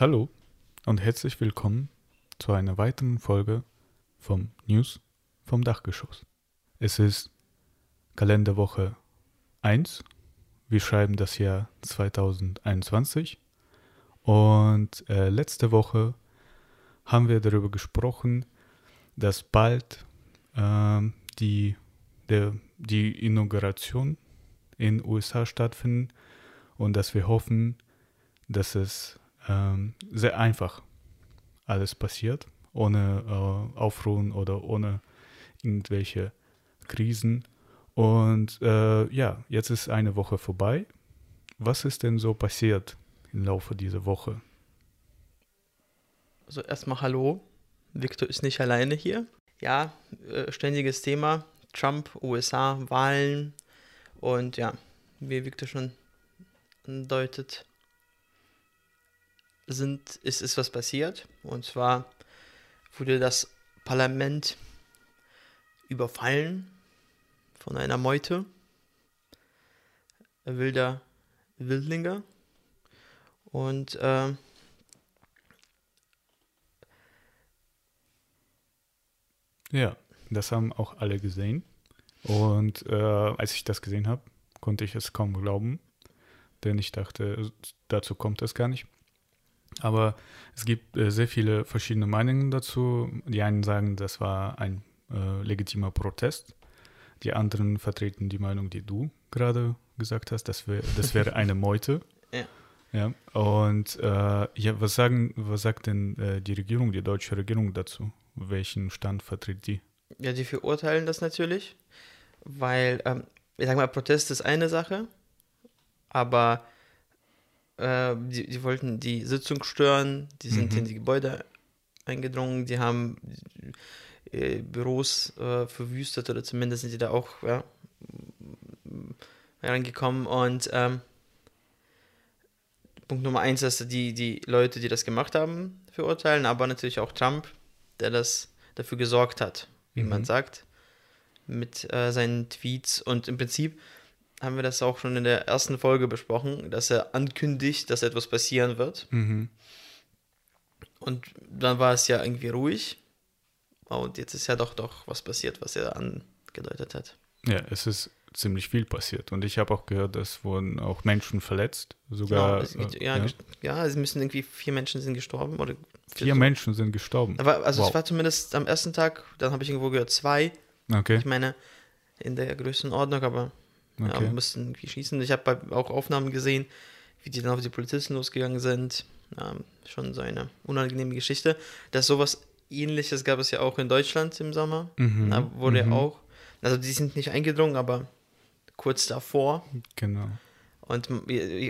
Hallo und herzlich willkommen zu einer weiteren Folge vom News vom Dachgeschoss. Es ist Kalenderwoche 1. Wir schreiben das Jahr 2021 und äh, letzte Woche haben wir darüber gesprochen, dass bald äh, die, der, die Inauguration in USA stattfindet und dass wir hoffen, dass es ähm, sehr einfach alles passiert, ohne äh, Aufruhen oder ohne irgendwelche Krisen. Und äh, ja, jetzt ist eine Woche vorbei. Was ist denn so passiert im Laufe dieser Woche? Also erstmal Hallo. Victor ist nicht alleine hier. Ja, äh, ständiges Thema. Trump, USA, Wahlen. Und ja, wie Victor schon andeutet, sind, ist, ist was passiert. Und zwar wurde das Parlament überfallen von einer Meute wilder Wildlinge. Und äh, ja, das haben auch alle gesehen. Und äh, als ich das gesehen habe, konnte ich es kaum glauben, denn ich dachte, dazu kommt es gar nicht. Aber es gibt äh, sehr viele verschiedene Meinungen dazu. Die einen sagen, das war ein äh, legitimer Protest. Die anderen vertreten die Meinung, die du gerade gesagt hast, das, wär, das wäre eine Meute. ja. Ja, und äh, ja, was sagen, was sagt denn äh, die Regierung, die deutsche Regierung dazu? Welchen Stand vertritt die? Ja, die verurteilen das natürlich, weil, ähm, ich sag mal, Protest ist eine Sache, aber äh, die, die wollten die Sitzung stören, die sind Mhm. in die Gebäude eingedrungen, die haben äh, Büros äh, verwüstet oder zumindest sind die da auch ja, reingekommen und ähm, Punkt Nummer eins dass die, die Leute, die das gemacht haben, verurteilen, aber natürlich auch Trump, der das dafür gesorgt hat, wie man Mhm. sagt, mit äh, seinen Tweets. Und im Prinzip haben wir das auch schon in der ersten Folge besprochen, dass er ankündigt, dass etwas passieren wird. Mhm. Und dann war es ja irgendwie ruhig. Und jetzt ist ja doch doch was passiert, was er angedeutet hat. Ja, es ist ziemlich viel passiert. Und ich habe auch gehört, es wurden auch Menschen verletzt. Sogar Genau, es, äh, ja, ja. ja, es müssen irgendwie vier Menschen sind gestorben. Oder vier Menschen sind gestorben. Aber also Wow. es war zumindest am ersten Tag, dann habe ich irgendwo gehört, zwei. Okay, Ich meine, in der Größenordnung, aber ja, okay. mussten irgendwie schießen. Ich habe auch Aufnahmen gesehen, wie die dann auf die Polizisten losgegangen sind. Ja, schon so eine unangenehme Geschichte. Dass sowas ähnliches gab es ja auch in Deutschland im Sommer. Mhm, Da wurde mhm. auch, also die sind nicht eingedrungen, aber kurz davor. Genau. Und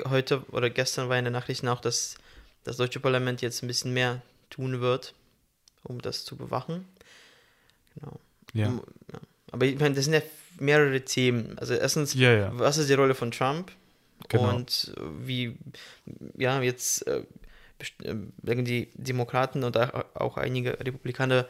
heute oder gestern war in den Nachrichten auch, dass das deutsche Parlament jetzt ein bisschen mehr tun wird, um das zu bewachen. Genau. Ja. Ja. Aber ich meine, das sind ja mehrere Themen. Also erstens, Ja, ja. was ist die Rolle von Trump? Genau. Und wie, ja, jetzt äh, äh, irgendwie Demokraten und auch einige Republikaner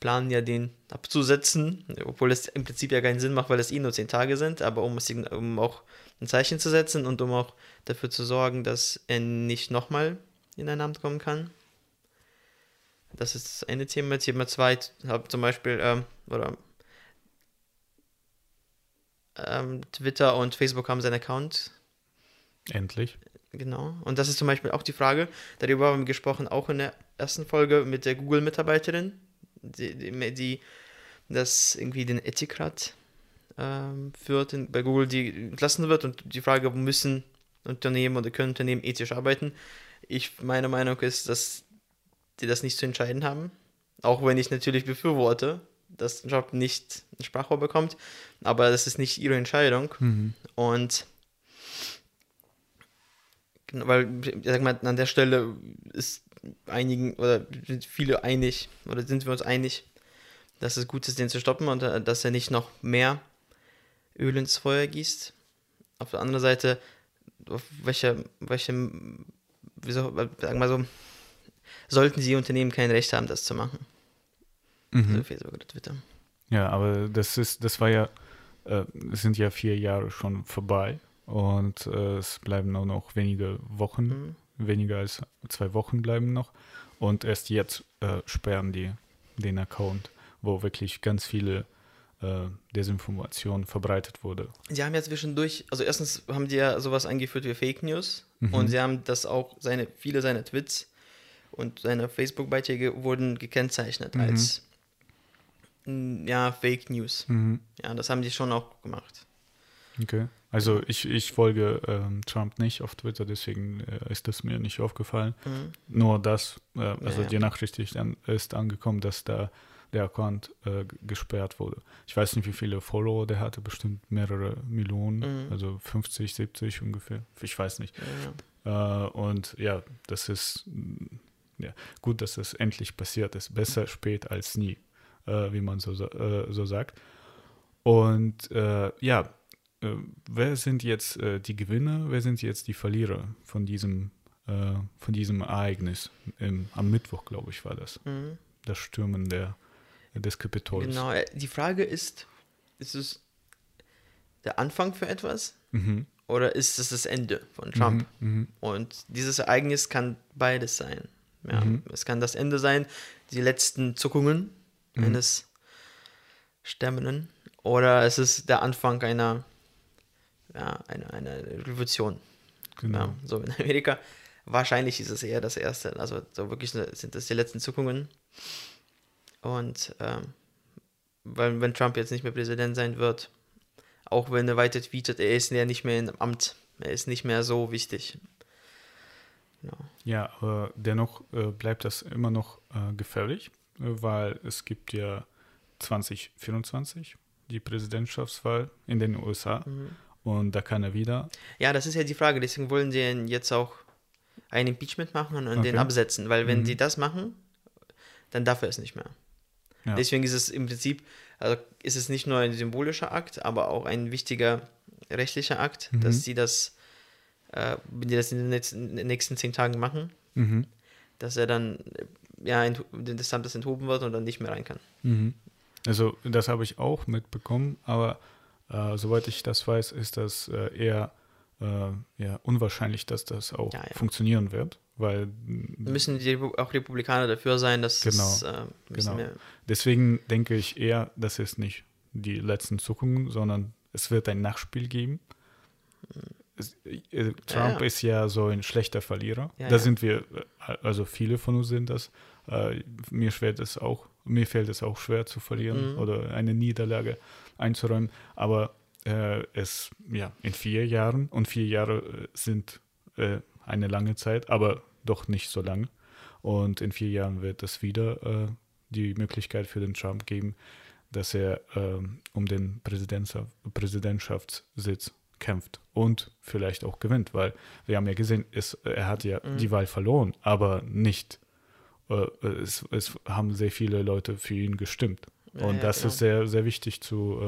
planen ja, den abzusetzen, obwohl es im Prinzip ja keinen Sinn macht, weil es eh nur zehn Tage sind, aber um, es, um auch ein Zeichen zu setzen und um auch dafür zu sorgen, dass er nicht nochmal in ein Amt kommen kann. Das ist das eine Thema. Thema zwei, zum Beispiel, ähm, oder ähm, Twitter und Facebook haben seinen Account Endlich. Genau. Und das ist zum Beispiel auch die Frage, darüber haben wir gesprochen, auch in der ersten Folge mit der Google-Mitarbeiterin, die, die, die das irgendwie den Ethikrat ähm, führt, in, bei Google, die entlassen wird und die Frage, müssen Unternehmen oder können Unternehmen ethisch arbeiten? Ich, meine Meinung ist, dass die das nicht zu entscheiden haben. Auch wenn ich natürlich befürworte, dass ein Job nicht ein Sprachrohr bekommt, aber das ist nicht ihre Entscheidung. Mhm. Und genau, weil, ich sag mal, an der Stelle ist einigen oder sind viele einig oder sind wir uns einig, dass es gut ist, den zu stoppen und äh, dass er nicht noch mehr Öl ins Feuer gießt. Auf der anderen Seite, auf welche, welche, wie soll, sagen wir mal so, sollten die Unternehmen kein Recht haben, das zu machen. Also Mhm. Facebook oder Twitter. Ja, aber das ist, das war ja, äh, es sind ja vier Jahre schon vorbei und äh, es bleiben auch noch wenige Wochen Mhm. weniger als zwei Wochen bleiben noch. Und erst jetzt äh, sperren die den Account, wo wirklich ganz viele äh, Desinformation verbreitet wurde. Sie haben ja zwischendurch, also erstens haben die ja sowas eingeführt wie Fake News Mhm. und sie haben das auch, seine, viele seiner Tweets und seine Facebook-Beiträge wurden gekennzeichnet Mhm. als ja, Fake News. Mhm. Ja, das haben die schon auch gemacht. Okay. Also ich, ich folge ähm, Trump nicht auf Twitter, deswegen äh, ist das mir nicht aufgefallen. Mhm. Nur das, äh, also ja. die Nachricht ist, an, ist angekommen, dass da der Account äh, gesperrt wurde. Ich weiß nicht, wie viele Follower der hatte, bestimmt mehrere Millionen, Mhm. also 50, 70 ungefähr. Ich weiß nicht. Ja. Äh, und ja, das ist ja, gut, dass das endlich passiert ist. Besser spät als nie, äh, wie man so, äh, so sagt. Und äh, ja, äh, wer sind jetzt äh, die Gewinner, wer sind jetzt die Verlierer von diesem, äh, von diesem Ereignis? Im, am Mittwoch, glaube ich, war das. Mhm. Das Stürmen der, des Kapitols. Genau, die Frage ist, ist es der Anfang für etwas Mhm. oder ist es das Ende von Trump? Mhm. Mhm. Und dieses Ereignis kann beides sein. Ja, Mhm. Es kann das Ende sein, die letzten Zuckungen Mhm. eines Sterbenden, oder es ist der Anfang einer, ja, einer, einer Revolution. Genau. Ja, so in Amerika. Wahrscheinlich ist es eher das erste. Also so wirklich sind das die letzten Zuckungen. Und ähm, weil wenn Trump jetzt nicht mehr Präsident sein wird, auch wenn er weiter tweetet, er ist ja nicht mehr im Amt. Er ist nicht mehr so wichtig. Genau. Ja, aber dennoch äh, bleibt das immer noch äh, gefährlich, äh, weil es gibt ja 2024 die Präsidentschaftswahl in den USA Mhm. und da kann er wieder. Ja, das ist ja die Frage. Deswegen wollen sie jetzt auch ein Impeachment machen und den Okay. absetzen. Weil wenn Mhm. die das machen, dann darf er es nicht mehr. Ja. Deswegen ist es im Prinzip, also ist es nicht nur ein symbolischer Akt, aber auch ein wichtiger rechtlicher Akt, Mhm. dass sie das, äh, wenn die das in den nächsten, in den nächsten zehn Tagen machen, Mhm. dass er dann ja ent- des Amtes enthoben wird und dann nicht mehr rein kann. Mhm. Also das habe ich auch mitbekommen, aber äh, soweit ich das weiß, ist das äh, eher äh, ja, unwahrscheinlich, dass das auch Ja, ja. funktionieren wird, weil Müssen die Repu- auch Republikaner dafür sein, dass es Genau, äh, ein bisschen genau. mehr. Deswegen denke ich eher, das ist nicht die letzten Zuckungen, sondern es wird ein Nachspiel geben. Äh, Trump ja. ist ja so ein schlechter Verlierer. Ja, da ja. sind wir, äh, also viele von uns sind das. Äh, mir schwer es auch, mir fällt es auch schwer zu verlieren Mhm. oder eine Niederlage einzuräumen. Aber äh, es, ja, in vier Jahren und vier Jahre sind äh, eine lange Zeit, aber doch nicht so lang. Und in vier Jahren wird es wieder die Möglichkeit für den Trump geben, dass er ähm, um den Präsidentschaf- Präsidentschaftssitz kämpft und vielleicht auch gewinnt, weil wir haben ja gesehen, es, er hat ja Mhm. die Wahl verloren, aber nicht. Äh, es, es haben sehr viele Leute für ihn gestimmt. Ja, und ja, das genau. ist sehr, sehr wichtig zu,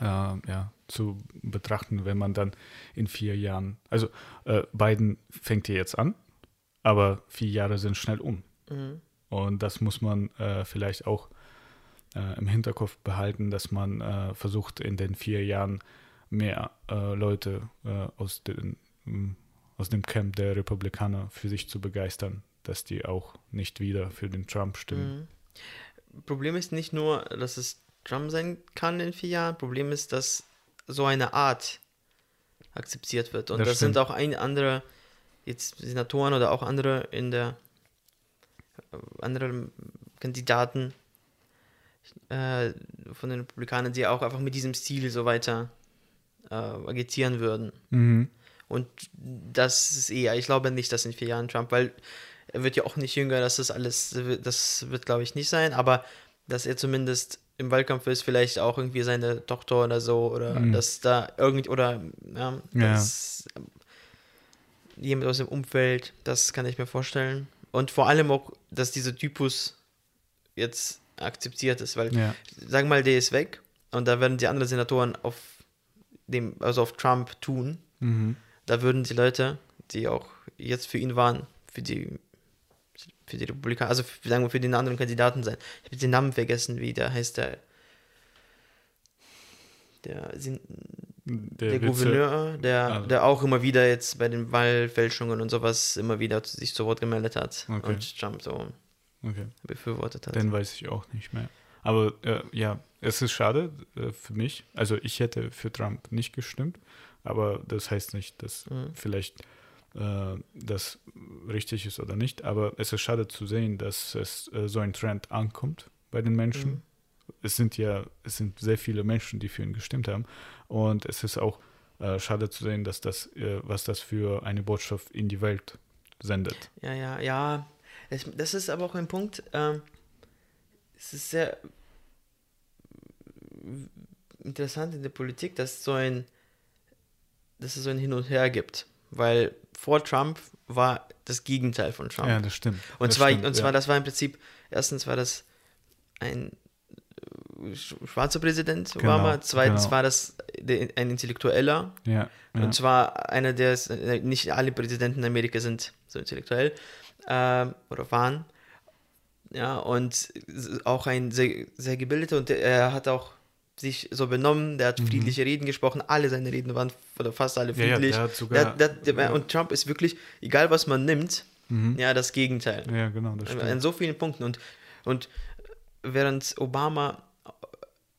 äh, äh, ja, zu betrachten, wenn man dann in vier Jahren, also äh, Biden fängt hier jetzt an, aber vier Jahre sind schnell um. Mhm. Und das muss man äh, vielleicht auch im Hinterkopf behalten, dass man versucht, in den vier Jahren mehr äh, Leute äh, aus, den, aus dem Camp der Republikaner für sich zu begeistern, dass die auch nicht wieder für den Trump stimmen. Mhm. Problem ist nicht nur, dass es Trump sein kann in vier Jahren, Problem ist, dass so eine Art akzeptiert wird. Und Das das, sind auch ein, andere jetzt Senatoren oder auch andere in der äh, andere Kandidaten äh, von den Republikanern, die auch einfach mit diesem Stil so weiter äh, agitieren würden. Mhm. Und das ist eher, ich glaube nicht, dass in vier Jahren Trump, weil er wird ja auch nicht jünger, das ist alles, das wird glaube ich nicht sein, aber dass er zumindest im Wahlkampf ist, vielleicht auch irgendwie seine Tochter oder so, oder Mhm. dass da irgend, oder ja, Ja. dass jemand aus dem Umfeld, das kann ich mir vorstellen. Und vor allem auch, dass dieser Typus jetzt akzeptiert ist, weil Ja. sag mal, der ist weg und da werden die anderen Senatoren auf dem, also auf Trump tun, Mhm. da würden die Leute, die auch jetzt für ihn waren, für die für die Republikaner, also für, sagen wir für den anderen Kandidaten sein. Ich habe den Namen vergessen, wie der heißt der der der, Witze- Gouverneur, der, Also. der auch immer wieder jetzt bei den Wahlfälschungen und sowas immer wieder zu- sich zu Wort gemeldet hat Okay. und Trump so Okay. befürwortet hat. Den weiß ich auch nicht mehr. Aber äh, ja, es ist schade äh, für mich. Also ich hätte für Trump nicht gestimmt, aber das heißt nicht, dass Mhm. vielleicht äh, das richtig ist oder nicht. Aber es ist schade zu sehen, dass es äh, so ein Trend ankommt bei den Menschen. Mhm. Es sind ja, es sind sehr viele Menschen, die für ihn gestimmt haben. Und es ist auch äh, schade zu sehen, dass das, äh, was das für eine Botschaft in die Welt sendet. Ja, ja, ja. Das, das ist aber auch ein Punkt. Ähm, es ist sehr interessant in der Politik, dass es so ein, dass es so ein Hin und Her gibt, weil vor Trump war das Gegenteil von Trump. Ja, das stimmt. und das zwar, stimmt, und zwar, ja. das war im Prinzip erstens war das ein äh, sch- schwarzer Präsident Genau, Obama, zweitens genau. war das ein Intellektueller Ja, ja. und zwar einer, der äh, nicht alle Präsidenten in Amerika sind so intellektuell ähm, oder waren. Ja, und auch ein sehr, sehr gebildeter und er hat auch sich so benommen, der hat friedliche Reden gesprochen, alle seine Reden waren, oder fast alle Mhm. Ja, ja, friedlich. sogar- Der- der- der- und Trump ist wirklich, egal was man nimmt, Mhm. ja, das Gegenteil. Ja, genau, das stimmt. An so vielen Punkten. Und, und während Obama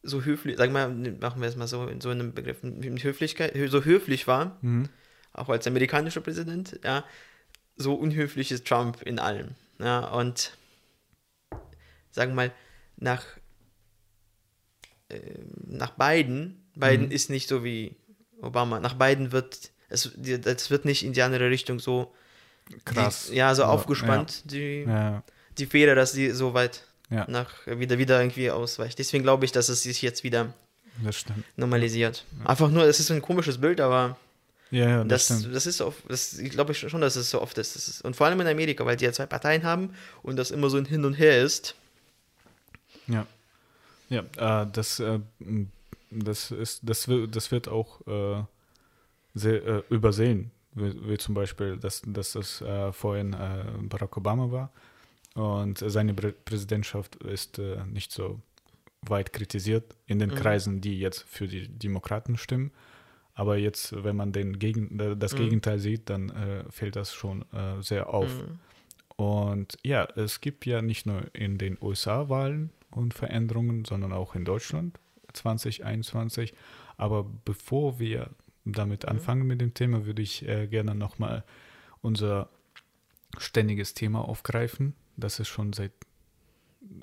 so höflich, sagen wir mal, machen wir es mal so in so einem Begriff, mit Höflichkeit, so höflich war, Mhm. auch als amerikanischer Präsident, ja, so unhöflich ist Trump in allem. Ja, und sagen wir mal, nach, äh, nach Biden, Biden Mhm. ist nicht so wie Obama, nach Biden wird, es, das wird nicht in die andere Richtung so Krass. Die, ja, so Ja, aufgespannt, die, Ja, die Feder, dass die so weit ja, nach wieder wieder irgendwie ausweicht. Deswegen glaube ich, dass es sich jetzt wieder normalisiert. Einfach nur, es ist ein komisches Bild, aber Ja, ja, das, das, das ist so oft, das, ich glaube schon, dass es so oft ist. Ist. Und vor allem in Amerika, weil die ja zwei Parteien haben und das immer so ein Hin und Her ist. Ja, ja äh, das, äh, das, ist, das, wird, das wird auch äh, sehr, äh, übersehen, wie, wie zum Beispiel, dass, dass das äh, vorhin äh, Barack Obama war und seine Prä Präsidentschaft ist nicht so weit kritisiert in den Mhm. Kreisen, die jetzt für die Demokraten stimmen. Aber jetzt, wenn man den Gegen, das Mhm. Gegenteil sieht, dann fällt das schon sehr auf. Mhm. Und ja, es gibt ja nicht nur in den USA Wahlen und Veränderungen, sondern auch in Deutschland 2021. Aber bevor wir damit anfangen mit dem Thema, würde ich äh, gerne nochmal unser ständiges Thema aufgreifen, das es schon seit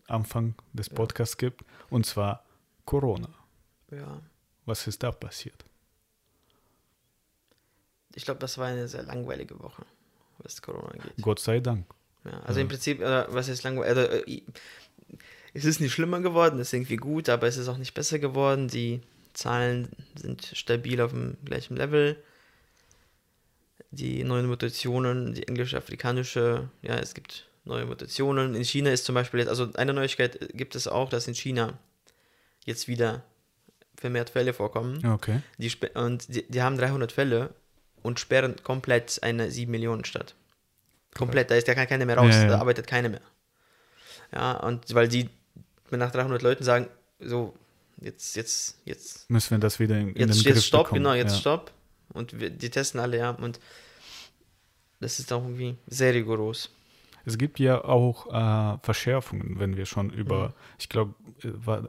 Anfang des Ja. Podcasts gibt, und zwar Corona. Ja. Was ist da passiert? Ich glaube, das war eine sehr langweilige Woche, was Corona angeht. Gott sei Dank. Ja, also Ja. im Prinzip, äh, was ist langweilig? Also, äh, es ist nicht schlimmer geworden, es ist irgendwie gut, aber es ist auch nicht besser geworden. Die Zahlen sind stabil auf dem gleichen Level. Die neuen Mutationen, die englische, afrikanische, ja, es gibt neue Mutationen. In China ist zum Beispiel jetzt, also eine Neuigkeit gibt es auch, dass in China jetzt wieder vermehrt Fälle vorkommen. Okay. Die, und die, die haben 300 Fälle und sperren komplett eine 7 Millionen Stadt. Komplett, da ist ja kein- keiner mehr raus, Ja, ja. da arbeitet keiner mehr. Ja, und weil die nach 300 Leuten sagen, so, jetzt, jetzt, jetzt, Müssen wir das wieder in, in den jetzt, Griff jetzt stopp, bekommen. genau, jetzt ja. stopp. Und wir, die testen alle, ja, und das ist auch irgendwie sehr rigoros. Es gibt ja auch äh, Verschärfungen, wenn wir schon über, Mhm. ich glaube,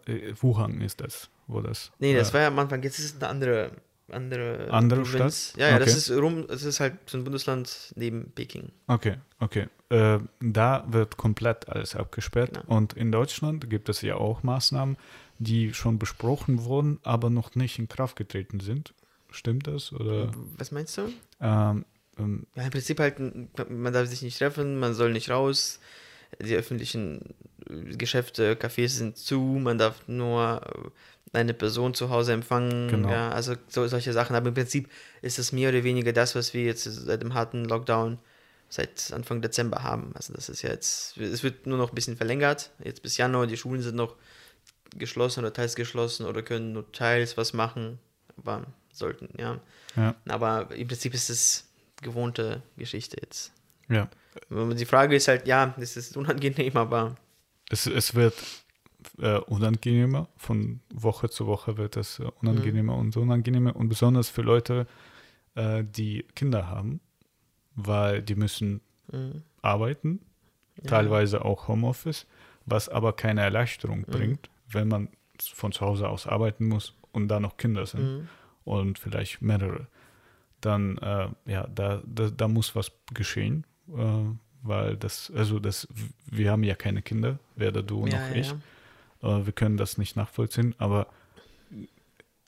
äh, Wuhan ist das, wo das. Nee, das äh, war ja am Anfang, jetzt ist es eine andere, andere, Andere Provinz. Stadt? Ja, ja, das Okay. ist rum, das ist halt so ein Bundesland neben Peking. Okay, okay. Äh, da wird komplett alles abgesperrt. Ja. Und in Deutschland gibt es ja auch Maßnahmen, die schon besprochen wurden, aber noch nicht in Kraft getreten sind. Stimmt das? Oder? Was meinst du? Ähm, ähm, Ja, im Prinzip halt, man darf sich nicht treffen, man soll nicht raus, die öffentlichen äh, Geschäfte, Cafés sind zu, man darf nur äh, eine Person zu Hause empfangen, Genau. ja, also so, solche Sachen. Aber im Prinzip ist es mehr oder weniger das, was wir jetzt seit dem harten Lockdown seit Anfang Dezember haben. Also das ist ja jetzt, es wird nur noch ein bisschen verlängert, jetzt bis Januar, die Schulen sind noch geschlossen oder teils geschlossen oder können nur teils was machen, aber sollten, ja. ja, Aber im Prinzip ist es gewohnte Geschichte jetzt. ja. Die Frage ist halt, ja, es ist unangenehm, aber Es, es wird äh, unangenehmer. Von Woche zu Woche wird es äh, unangenehmer Mhm. und unangenehmer. Und besonders für Leute, äh, die Kinder haben, weil die müssen Mhm. arbeiten, Ja. teilweise auch Homeoffice, was aber keine Erleichterung Mhm. bringt, wenn man von zu Hause aus arbeiten muss und da noch Kinder sind Mhm. und vielleicht mehrere. Dann, äh, ja, da, da, da muss was geschehen, weil das, also das, wir haben ja keine Kinder, weder du Ja, noch ja, ich. ja. Äh, wir können das nicht nachvollziehen, aber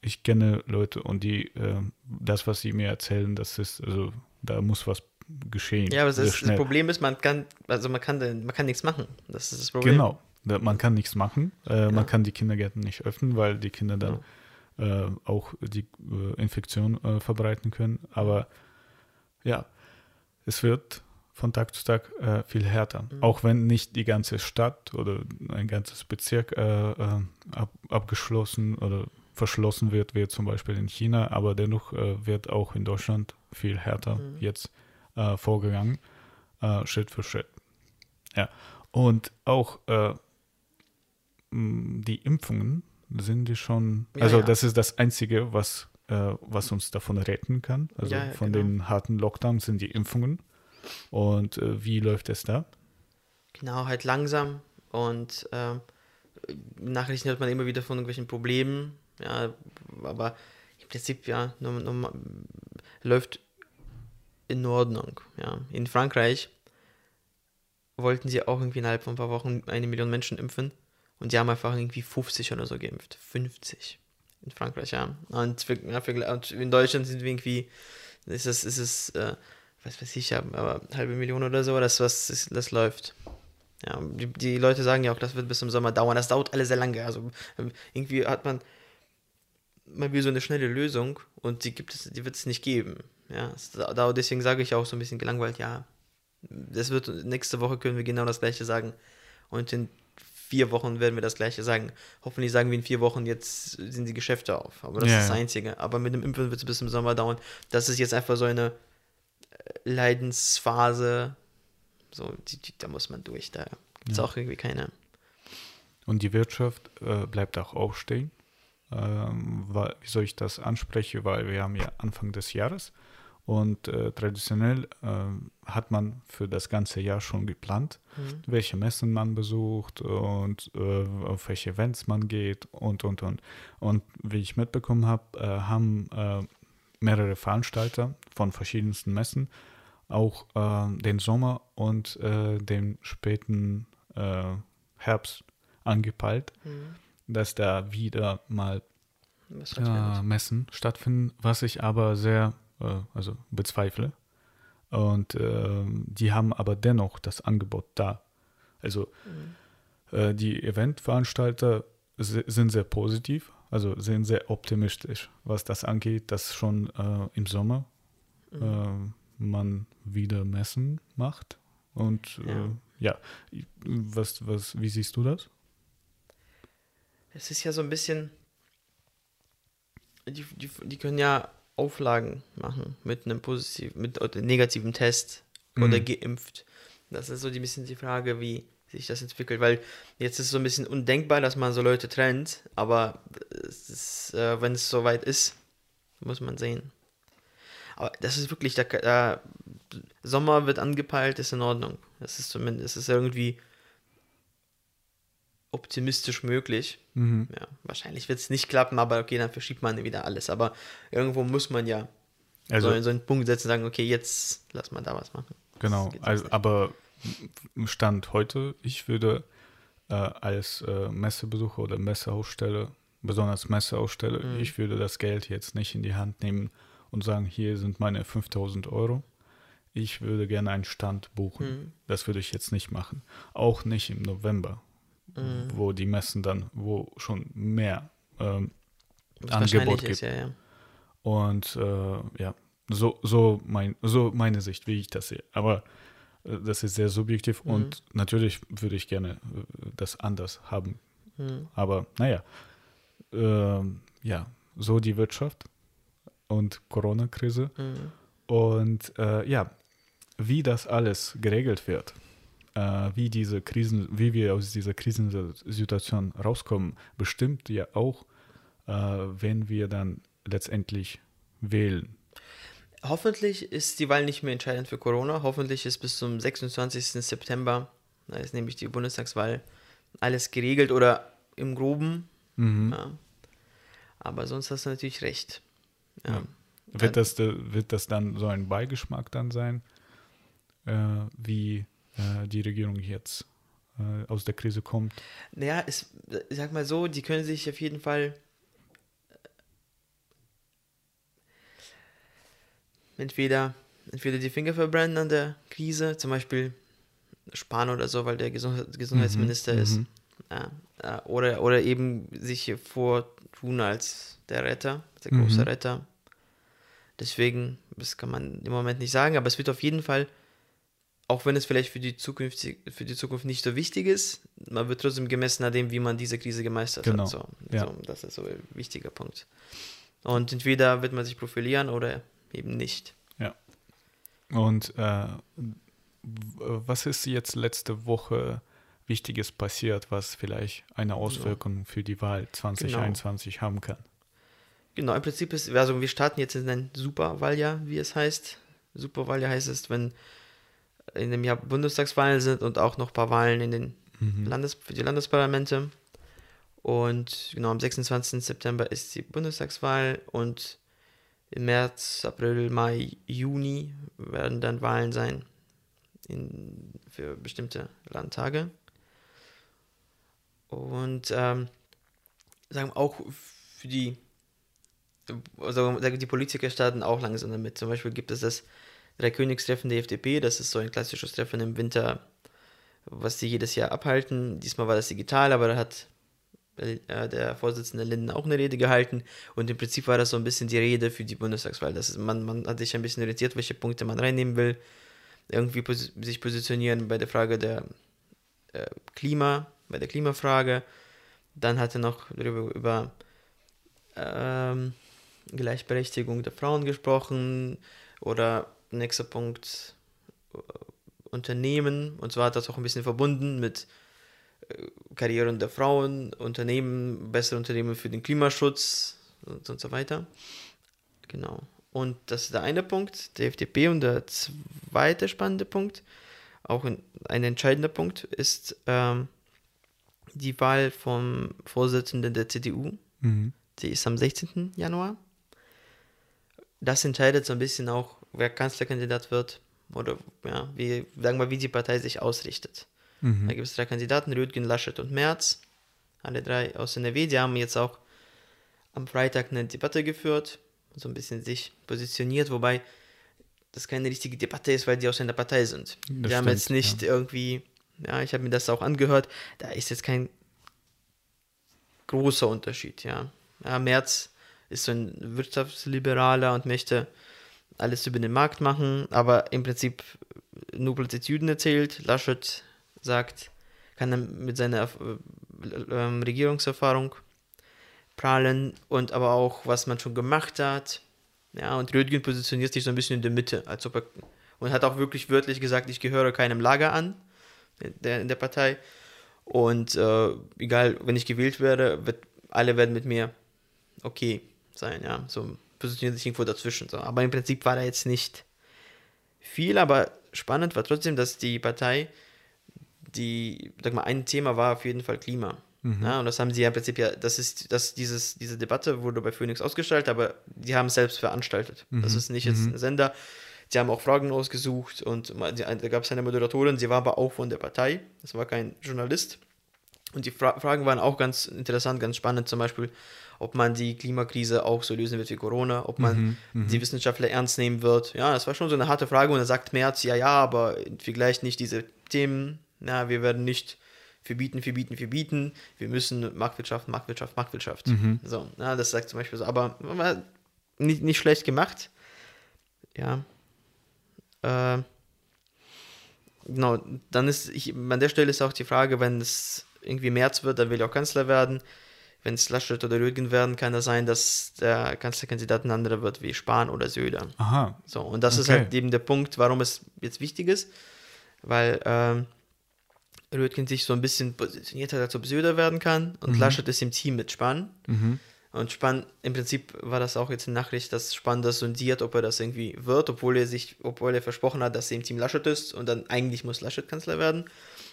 ich kenne Leute und die, äh, das, was sie mir erzählen, das ist, also da muss was geschehen. Ja, aber das, das. Problem ist, man kann, also man kann, man kann nichts machen. Das ist das Problem. Genau. Man kann nichts machen. Äh, Ja. Man kann die Kindergärten nicht öffnen, weil die Kinder dann äh, auch die äh, Infektion äh, verbreiten können. Aber ja, es wird von Tag zu Tag äh, viel härter. Mhm. Auch wenn nicht die ganze Stadt oder ein ganzes Bezirk äh, äh, ab, abgeschlossen oder verschlossen wird, wie zum Beispiel in China, aber dennoch äh, wird auch in Deutschland viel härter Mhm. jetzt äh, vorgegangen, äh, Schritt für Schritt. Ja, und auch die Impfungen sind die schon, Ja, also ja. das ist das Einzige, was, was uns davon retten kann. Also Ja, ja, von genau. den harten Lockdowns sind die Impfungen. Und äh, wie läuft es da? Genau, halt langsam und ähm, Nachrichten hört man immer wieder von irgendwelchen Problemen, ja, aber im Prinzip, ja, nur, nur, läuft in Ordnung, ja. In Frankreich wollten sie auch irgendwie innerhalb von ein paar Wochen eine Million Menschen impfen und die haben einfach irgendwie 50 oder so geimpft. 50 in Frankreich, ja. Und in Deutschland sind wir irgendwie, ist es, ist es, äh, was weiß ich, aber halbe Million oder so, das, was, das, läuft. Ja, die, die Leute sagen ja auch, das wird bis zum Sommer dauern. Das dauert alles sehr lange. Also ähm, irgendwie hat man mal wieder so eine schnelle Lösung und die gibt es, die wird es nicht geben. Ja, dauert, deswegen sage ich auch so ein bisschen gelangweilt, ja, das wird nächste Woche können wir genau das gleiche sagen und in vier Wochen werden wir das gleiche sagen. Hoffentlich sagen wir in vier Wochen, jetzt sind die Geschäfte auf. Aber das Ja, ist das. Einzige. Aber mit dem Impfen wird es bis zum Sommer dauern. Das ist jetzt einfach so eine Leidensphase. So, die, die, da muss man durch. Da gibt es Ja. auch irgendwie keine. Und die Wirtschaft äh, bleibt auch aufstehen. Ähm, weil, wieso ich das anspreche, weil wir haben ja Anfang des Jahres und äh, traditionell ähm, hat man für das ganze Jahr schon geplant, Mhm. welche Messen man besucht und äh, auf welche Events man geht und, und, und. Und wie ich mitbekommen habe, äh, haben äh, mehrere Veranstalter von verschiedensten Messen auch äh, den Sommer und äh, den späten äh, Herbst angepeilt, Mhm. dass da wieder mal Was äh, stattfindet. Messen stattfinden, was ich aber sehr äh, also bezweifle. Und ähm, die haben aber dennoch das Angebot da. Also Mhm. äh, die Eventveranstalter sind sehr positiv, also sind sehr optimistisch, was das angeht, dass schon äh, im Sommer Mhm. äh, man wieder Messen macht. Und äh, ja, was, was, wie siehst du das? Es ist ja so ein bisschen. Die, die, die können ja Auflagen machen mit einem positiven, mit negativen Test oder Mhm. geimpft. Das ist so ein bisschen die Frage, wie sich das entwickelt, weil jetzt ist es so ein bisschen undenkbar, dass man so Leute trennt, aber es äh, wenn es soweit ist, muss man sehen. Aber das ist wirklich, da, da, Sommer wird angepeilt, ist in Ordnung. Das ist zumindest, es ist irgendwie optimistisch möglich. Mhm. Ja, wahrscheinlich wird es nicht klappen, aber okay, dann verschiebt man wieder alles. Aber irgendwo muss man ja Also, so, so einen Punkt setzen und sagen, okay, jetzt lass mal da was machen. Genau, also, aber Stand heute, ich würde äh, als äh, Messebesucher oder Messeaussteller, besonders Messeaussteller, Mhm. ich würde das Geld jetzt nicht in die Hand nehmen und sagen, hier sind meine 5000 Euro. Ich würde gerne einen Stand buchen. Mhm. Das würde ich jetzt nicht machen. Auch nicht im November, Mhm. wo die Messen dann, wo schon mehr ähm, Angebot gibt. ist, ja, ja. Und äh, ja, so, so, mein, so meine Sicht, wie ich das sehe. Aber das ist sehr subjektiv Mhm. und natürlich würde ich gerne äh, das anders haben. Mhm. Aber naja, ähm, ja, so die Wirtschaft und Corona-Krise. Mhm. Und äh, ja, wie das alles geregelt wird. äh, wie diese Krisen, wie wir aus dieser Krisensituation rauskommen, bestimmt ja auch, äh, wenn wir dann letztendlich wählen. Hoffentlich ist die Wahl nicht mehr entscheidend für Corona. Hoffentlich ist bis zum 26. September, da ist nämlich die Bundestagswahl, alles geregelt oder im Groben. Mhm. Ja. Aber sonst hast du natürlich recht. Ja. Ja. Wird, das, de- wird das dann so ein Beigeschmack dann sein, äh, wie äh, die Regierung jetzt äh, aus der Krise kommt? Naja, es, ich sag mal so, die können sich auf jeden Fall entweder, entweder die Finger verbrennen an der Krise, zum Beispiel Spahn oder so, weil der Gesundheit, Gesundheitsminister ist, Mhm. ja, äh, oder, oder eben sich hier vortun als der Retter, der große Mhm. Retter. Deswegen, das kann man im Moment nicht sagen, aber es wird auf jeden Fall, auch wenn es vielleicht für die Zukunft, für die Zukunft nicht so wichtig ist, man wird trotzdem gemessen an dem, wie man diese Krise gemeistert Genau, hat. So, ja. so, das ist so ein wichtiger Punkt. Und entweder wird man sich profilieren oder eben nicht. Und äh, was ist jetzt letzte Woche Wichtiges passiert, was vielleicht eine Auswirkung für die Wahl 2021 haben kann? Genau, im Prinzip ist, also wir starten jetzt in ein Superwahljahr, wie es heißt. Superwahljahr heißt es, wenn in dem Jahr Bundestagswahlen sind und auch noch ein paar Wahlen in den Mhm. Landes für die Landesparlamente. Und genau am 26. September ist die Bundestagswahl und im März, April, Mai, Juni werden dann Wahlen sein in, für bestimmte Landtage. Und ähm, sagen auch für die, also die Politiker starten auch langsam damit. Zum Beispiel gibt es das Dreikönigstreffen der FDP, das ist so ein klassisches Treffen im Winter was sie jedes Jahr abhalten. Diesmal war das digital, aber da hat der Vorsitzende Linden auch eine Rede gehalten und im Prinzip war das so ein bisschen die Rede für die Bundestagswahl. Das ist, man, man hat sich ein bisschen orientiert, welche Punkte man reinnehmen will, irgendwie posi sich positionieren bei der Frage der äh, Klima, bei der Klimafrage. Dann hat er noch darüber über ähm, Gleichberechtigung der Frauen gesprochen oder nächster Punkt äh, Unternehmen, und zwar hat das auch ein bisschen verbunden mit äh, Karrieren der Frauen, Unternehmen, bessere Unternehmen für den Klimaschutz und, und so weiter. Genau. Und das ist der eine Punkt, der FDP. Und der zweite spannende Punkt, auch ein, ein entscheidender Punkt, ist ähm, die Wahl vom Vorsitzenden der CDU. Mhm. Die ist am 16. Januar. Das entscheidet so ein bisschen auch, wer Kanzlerkandidat wird oder ja, wie, sagen wir, wie die Partei sich ausrichtet. Da Mhm. gibt es drei Kandidaten, Rüdgen, Laschet und Merz. Alle drei aus NRW. Die haben jetzt auch am Freitag eine Debatte geführt, so ein bisschen sich positioniert, wobei das keine richtige Debatte ist, weil die aus einer Partei sind. Das die haben stimmt, jetzt nicht irgendwie, ja, ich habe mir das auch angehört, da ist jetzt kein großer Unterschied, ja. ja Merz ist so ein Wirtschaftsliberaler und möchte alles über den Markt machen, aber im Prinzip nur Plattitüden erzählt. Laschet sagt, kann er mit seiner äh, ähm, Regierungserfahrung prahlen und aber auch, was man schon gemacht hat. Ja, und Rödgen positioniert sich so ein bisschen in der Mitte, als ob er, und hat auch wirklich wörtlich gesagt, ich gehöre keinem Lager an, in der, in der Partei. Und äh, egal, wenn ich gewählt werde, wird, alle werden mit mir okay sein, ja. So positioniert sich irgendwo dazwischen. So. Aber im Prinzip war da jetzt nicht viel, aber spannend war trotzdem, dass die Partei, die, sag mal, ein Thema war auf jeden Fall Klima. Mhm. Ja, und das haben sie ja im Prinzip ja, das ist, das, dieses, diese Debatte wurde bei Phoenix ausgestellt, aber die haben es selbst veranstaltet. Das Mhm. ist nicht jetzt Mhm. ein Sender. Die haben auch Fragen ausgesucht und da gab es eine Moderatorin, sie war aber auch von der Partei. Das war kein Journalist. Und die Fra Fragen waren auch ganz interessant, ganz spannend. Zum Beispiel, ob man die Klimakrise auch so lösen wird wie Corona, ob man Mhm, mhm. die Wissenschaftler ernst nehmen wird. Ja, das war schon so eine harte Frage und da sagt Merz, ja, ja, aber wir gleichen nicht diese Themen. Na, wir werden nicht verbieten, verbieten, verbieten. Wir müssen Marktwirtschaft, Marktwirtschaft, Marktwirtschaft. Mhm. So, ja, das sagt zum Beispiel so. Aber nicht, nicht schlecht gemacht. Ja. Äh, genau, dann ist, ich, an der Stelle ist auch die Frage, wenn es irgendwie März wird, dann will er auch Kanzler werden. Wenn es Laschet oder Rügen werden, kann es sein, dass der Kanzlerkandidat ein anderer wird, wie Spahn oder Söder. Aha. So, und das ist Okay. halt eben der Punkt, warum es jetzt wichtig ist, weil ähm, Rötgen sich so ein bisschen positioniert hat, als ob Söder werden kann und Mhm. Laschet ist im Team mit Spahn. Mhm. Und Spahn, im Prinzip war das auch jetzt eine Nachricht, dass Spahn das sondiert, ob er das irgendwie wird, obwohl er sich, obwohl er versprochen hat, dass er im Team Laschet ist und dann eigentlich muss Laschet Kanzler werden.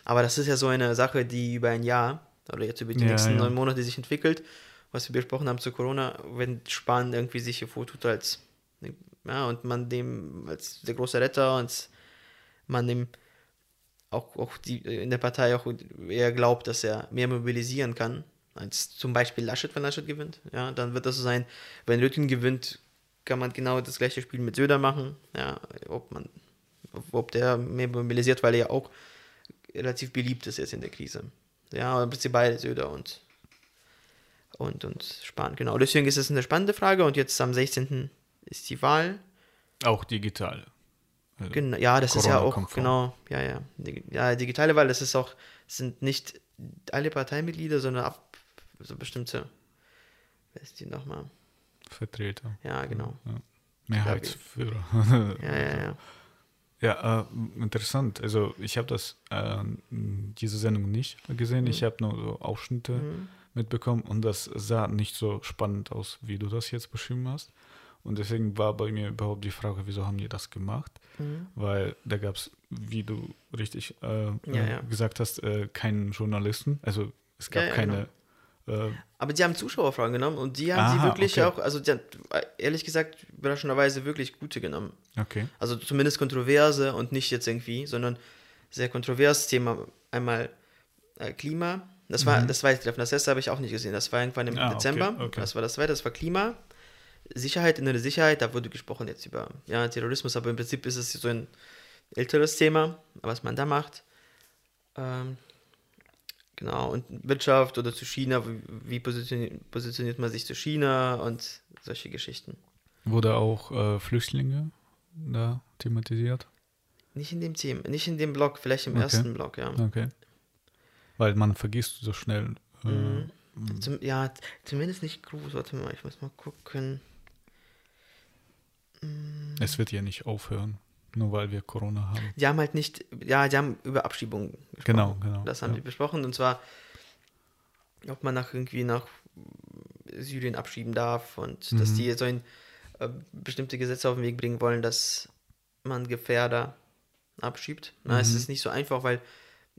Aber das ist ja so eine Sache, die über ein Jahr oder jetzt über die Ja, nächsten ja. neun Monate sich entwickelt. Was wir besprochen haben zu Corona, wenn Spahn irgendwie sich hier vortut als, ja, und man dem als der große Retter und man dem auch, auch die, in der Partei auch eher glaubt, dass er mehr mobilisieren kann, als zum Beispiel Laschet, wenn Laschet gewinnt. Ja, dann wird das so sein, wenn Rüttgen gewinnt, kann man genau das gleiche Spiel mit Söder machen. Ja, ob man, ob der mehr mobilisiert, weil er ja auch relativ beliebt ist jetzt in der Krise. Ja, im Prinzip beide Söder und, und, und Spahn, genau. Deswegen ist es eine spannende Frage und jetzt am 16. ist die Wahl. Auch digital. Also, Genau, ja, das ist ja auch, genau, ja, ja. Ja, digitale Wahl, das ist auch, sind nicht alle Parteimitglieder, sondern ab so bestimmte, wer ist die nochmal? Vertreter. Ja, genau. Ja. Mehrheitsführer. Ja, ja, ja. Ja, äh, interessant. Also ich habe das äh, diese Sendung nicht gesehen. Ich habe nur so Ausschnitte Mhm. mitbekommen und das sah nicht so spannend aus, wie du das jetzt beschrieben hast. Und deswegen war bei mir überhaupt die Frage, wieso haben die das gemacht? Mhm. Weil da gab es, wie du richtig äh, Ja, äh, gesagt hast, äh, keinen Journalisten. Also es gab keine. Äh, Aber die haben Zuschauerfragen genommen und die haben sie Aha, wirklich okay. auch, also die haben, ehrlich gesagt, überraschenderweise wirklich gute genommen. okay. Also zumindest kontroverse und nicht jetzt irgendwie, sondern sehr kontrovers Thema. Einmal äh, Klima. Das war Mhm. das zweite Treffen. Das erste habe ich auch nicht gesehen. Das war irgendwann im Ah, okay, Dezember. okay. Das war das zweite. Das war Klima. Sicherheit, innere Sicherheit. Da wurde gesprochen jetzt über ja, Terrorismus, aber im Prinzip ist es so ein älteres Thema, was man da macht. Ähm, genau. Und Wirtschaft oder zu China. Wie, positioniert, positioniert man sich zu China und solche Geschichten. Wurde auch äh, Flüchtlinge da thematisiert? Nicht in dem Thema, nicht in dem Blog, vielleicht im Okay. ersten Blog, ja. Okay. Weil man vergisst so schnell. Äh, Mhm. Zum, ja, zumindest nicht groß. Warte mal, ich muss mal gucken. Mm, Es wird ja nicht aufhören, nur weil wir Corona haben. Die haben halt nicht, ja, die haben über Abschiebungen gesprochen. Genau, genau. Das haben ja. die besprochen und zwar, ob man nach irgendwie nach Syrien abschieben darf und dass Mhm. die so ein äh, bestimmte Gesetze auf den Weg bringen wollen, dass man Gefährder abschiebt. Na, es Mhm. ist nicht so einfach, weil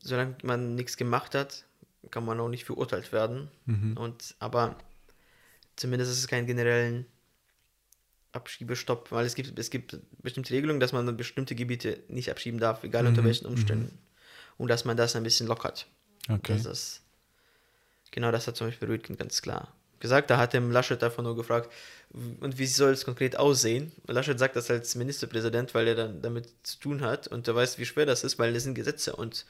solange man nichts gemacht hat, kann man auch nicht verurteilt werden. Mhm. Und aber zumindest ist es keinen generellen Abschiebestopp, weil es gibt, es gibt bestimmte Regelungen, dass man bestimmte Gebiete nicht abschieben darf, egal unter Mhm, welchen Umständen. Und dass man das ein bisschen lockert. Okay. Das ist, genau das hat zum Beispiel Rüdgen ganz klar gesagt. Da hat dem Laschet einfach nur gefragt, und wie soll es konkret aussehen? Und Laschet sagt das als Ministerpräsident, weil er dann damit zu tun hat und er weiß, wie schwer das ist, weil das sind Gesetze und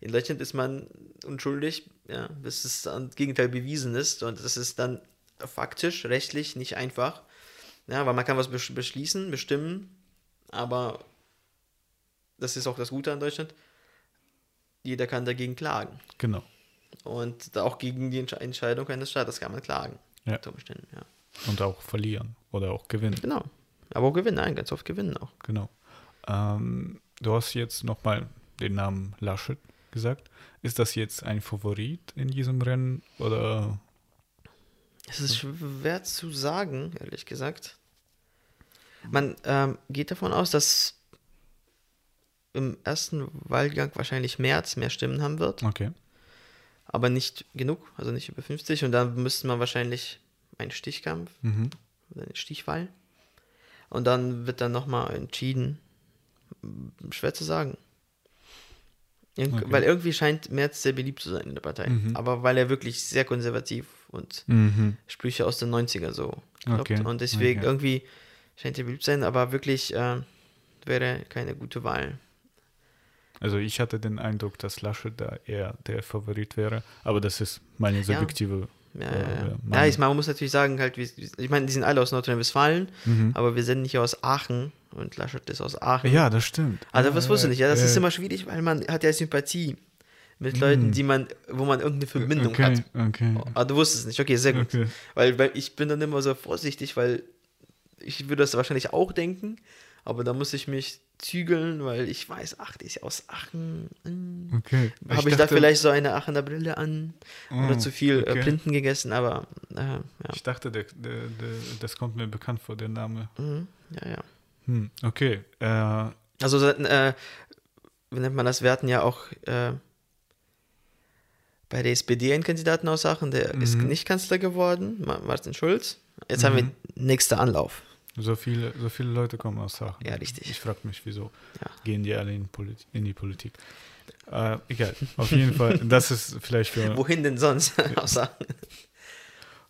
in Deutschland ist man unschuldig, ja, bis es am Gegenteil bewiesen ist und das ist dann faktisch, rechtlich nicht einfach. Ja, weil man kann was besch- beschließen, bestimmen, aber das ist auch das Gute an Deutschland. Jeder kann dagegen klagen. Genau. Und auch gegen die Entsche- Entscheidung eines Staates kann man klagen. Ja. Ja. Und auch verlieren oder auch gewinnen. Genau. Aber auch gewinnen, nein, ganz oft gewinnen auch. Genau. Ähm, du hast jetzt nochmal den Namen Laschet gesagt. Ist das jetzt ein Favorit in diesem Rennen oder? Es ist schwer zu sagen, ehrlich gesagt. Man ähm, geht davon aus, dass im ersten Wahlgang wahrscheinlich März mehr Stimmen haben wird, Okay. aber nicht genug, also nicht über 50. Und dann müsste man wahrscheinlich einen Stichkampf Mhm. oder eine Stichwahl. Und dann wird dann nochmal entschieden. Schwer zu sagen. Irg Okay. Weil irgendwie scheint Merz sehr beliebt zu sein in der Partei. Mhm. Aber weil er wirklich sehr konservativ und Mhm. Sprüche aus den 90er so. Okay, Und deswegen okay. irgendwie scheint er beliebt sein, aber wirklich äh, wäre keine gute Wahl. Also ich hatte den Eindruck, dass Laschet da eher der Favorit wäre, aber das ist meine subjektive. Ja, Ja, ja, ja. ja, ja Mann. ich meine, man muss natürlich sagen, halt, wie, ich meine, die sind alle aus Nordrhein-Westfalen, Mhm. aber wir sind nicht aus Aachen und Laschet ist aus Aachen. Ja, das stimmt. Also ja, was wusste ich nicht. Ja, das ja. ist immer schwierig, weil man hat ja Sympathie mit. Leuten, die man, wo man irgendeine Verbindung okay, hat. Okay. Aber du wusstest es nicht. Okay, sehr gut. okay. Weil, weil ich bin dann immer so vorsichtig, weil ich würde das wahrscheinlich auch denken, aber da muss ich mich zügeln, weil ich weiß, ach, die ist ja aus Aachen. Hm. Okay. Habe ich, da vielleicht so eine Aachener Brille an oder Oh, zu viel okay. äh, Printen gegessen, aber äh, ja. Ich dachte, der, der, der, das kommt mir bekannt vor, der Name. Mhm. ja, ja. Hm, okay. Äh, Also, so, äh, wie nennt man das? Wir hatten ja auch äh, bei der SPD einen Kandidaten aus Aachen, der ist Mhm. nicht Kanzler geworden, Ma- Martin Schulz. Jetzt haben wir Mhm. nächster Anlauf. so, viele, so viele Leute kommen aus Aachen. Ja, richtig. Ich frage mich, wieso Ja. gehen die alle in, Polit in die Politik. Äh, egal, auf jeden Fall. Das ist vielleicht für. Wohin denn sonst? aus Aachen.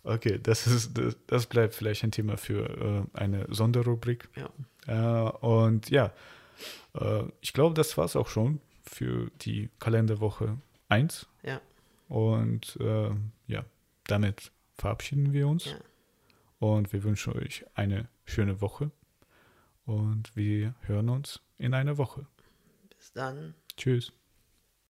Okay, das, ist, das, das bleibt vielleicht ein Thema für äh, eine Sonderrubrik. Ja. Äh, und ja, äh, ich glaube, das war es auch schon für die Kalenderwoche 1. Ja. Und äh, ja, damit verabschieden wir uns. Ja. Und wir wünschen euch eine schöne Woche. Und wir hören uns in einer Woche. Bis dann. Tschüss.